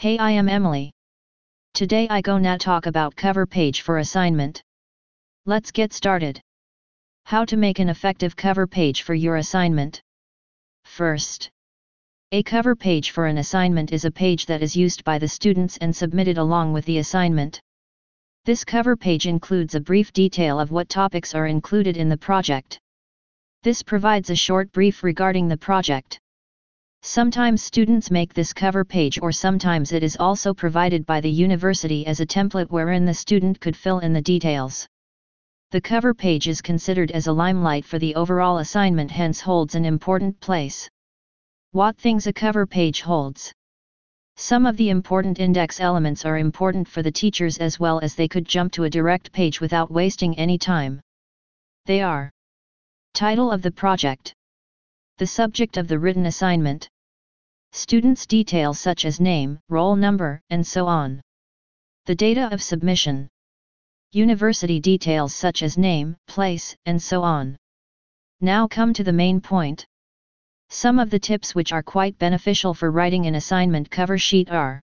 Hey I am Emily. Today I go na talk about cover page for assignment. Let's get started. How to make an effective cover page for your assignment. First, a cover page for an assignment is a page that is used by the students and submitted along with the assignment. This cover page includes a brief detail of what topics are included in the project. This provides a short brief regarding the project. Sometimes students make this cover page or sometimes it is also provided by the university as a template wherein the student could fill in the details. The cover page is considered as a limelight for the overall assignment hence holds an important place. What things a cover page holds. Some of the important index elements are important for the teachers as well as they could jump to a direct page without wasting any time. They are Title of the project the subject of the written assignment. Students' details such as name, roll number, and so on. The data of submission. University details such as name, place, and so on. Now come to the main point. Some of the tips which are quite beneficial for writing an assignment cover sheet are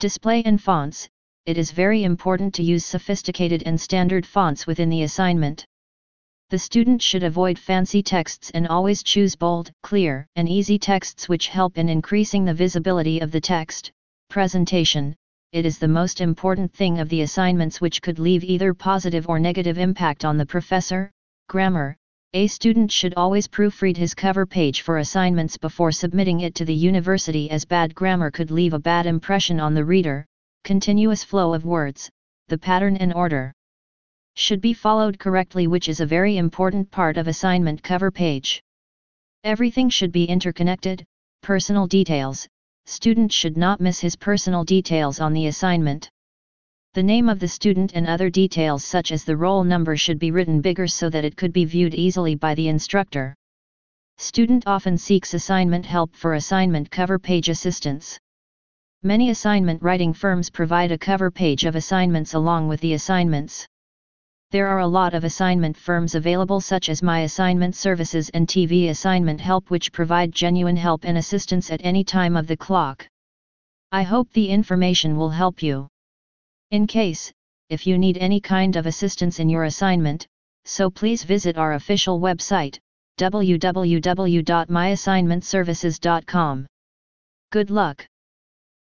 Display and fonts, it is very important to use sophisticated and standard fonts within the assignment the student should avoid fancy texts and always choose bold, clear, and easy texts which help in increasing the visibility of the text. Presentation It is the most important thing of the assignments which could leave either positive or negative impact on the professor. Grammar A student should always proofread his cover page for assignments before submitting it to the university as bad grammar could leave a bad impression on the reader. Continuous flow of words, the pattern and order should be followed correctly which is a very important part of assignment cover page. Everything should be interconnected, personal details, student should not miss his personal details on the assignment. The name of the student and other details such as the roll number should be written bigger so that it could be viewed easily by the instructor. Student often seeks assignment help for assignment cover page assistance. Many assignment writing firms provide a cover page of assignments along with the assignments. There are a lot of assignment firms available such as My Assignment Services and TV Assignment Help which provide genuine help and assistance at any time of the clock. I hope the information will help you. In case, if you need any kind of assistance in your assignment, so please visit our official website, www.myassignmentservices.com. Good luck!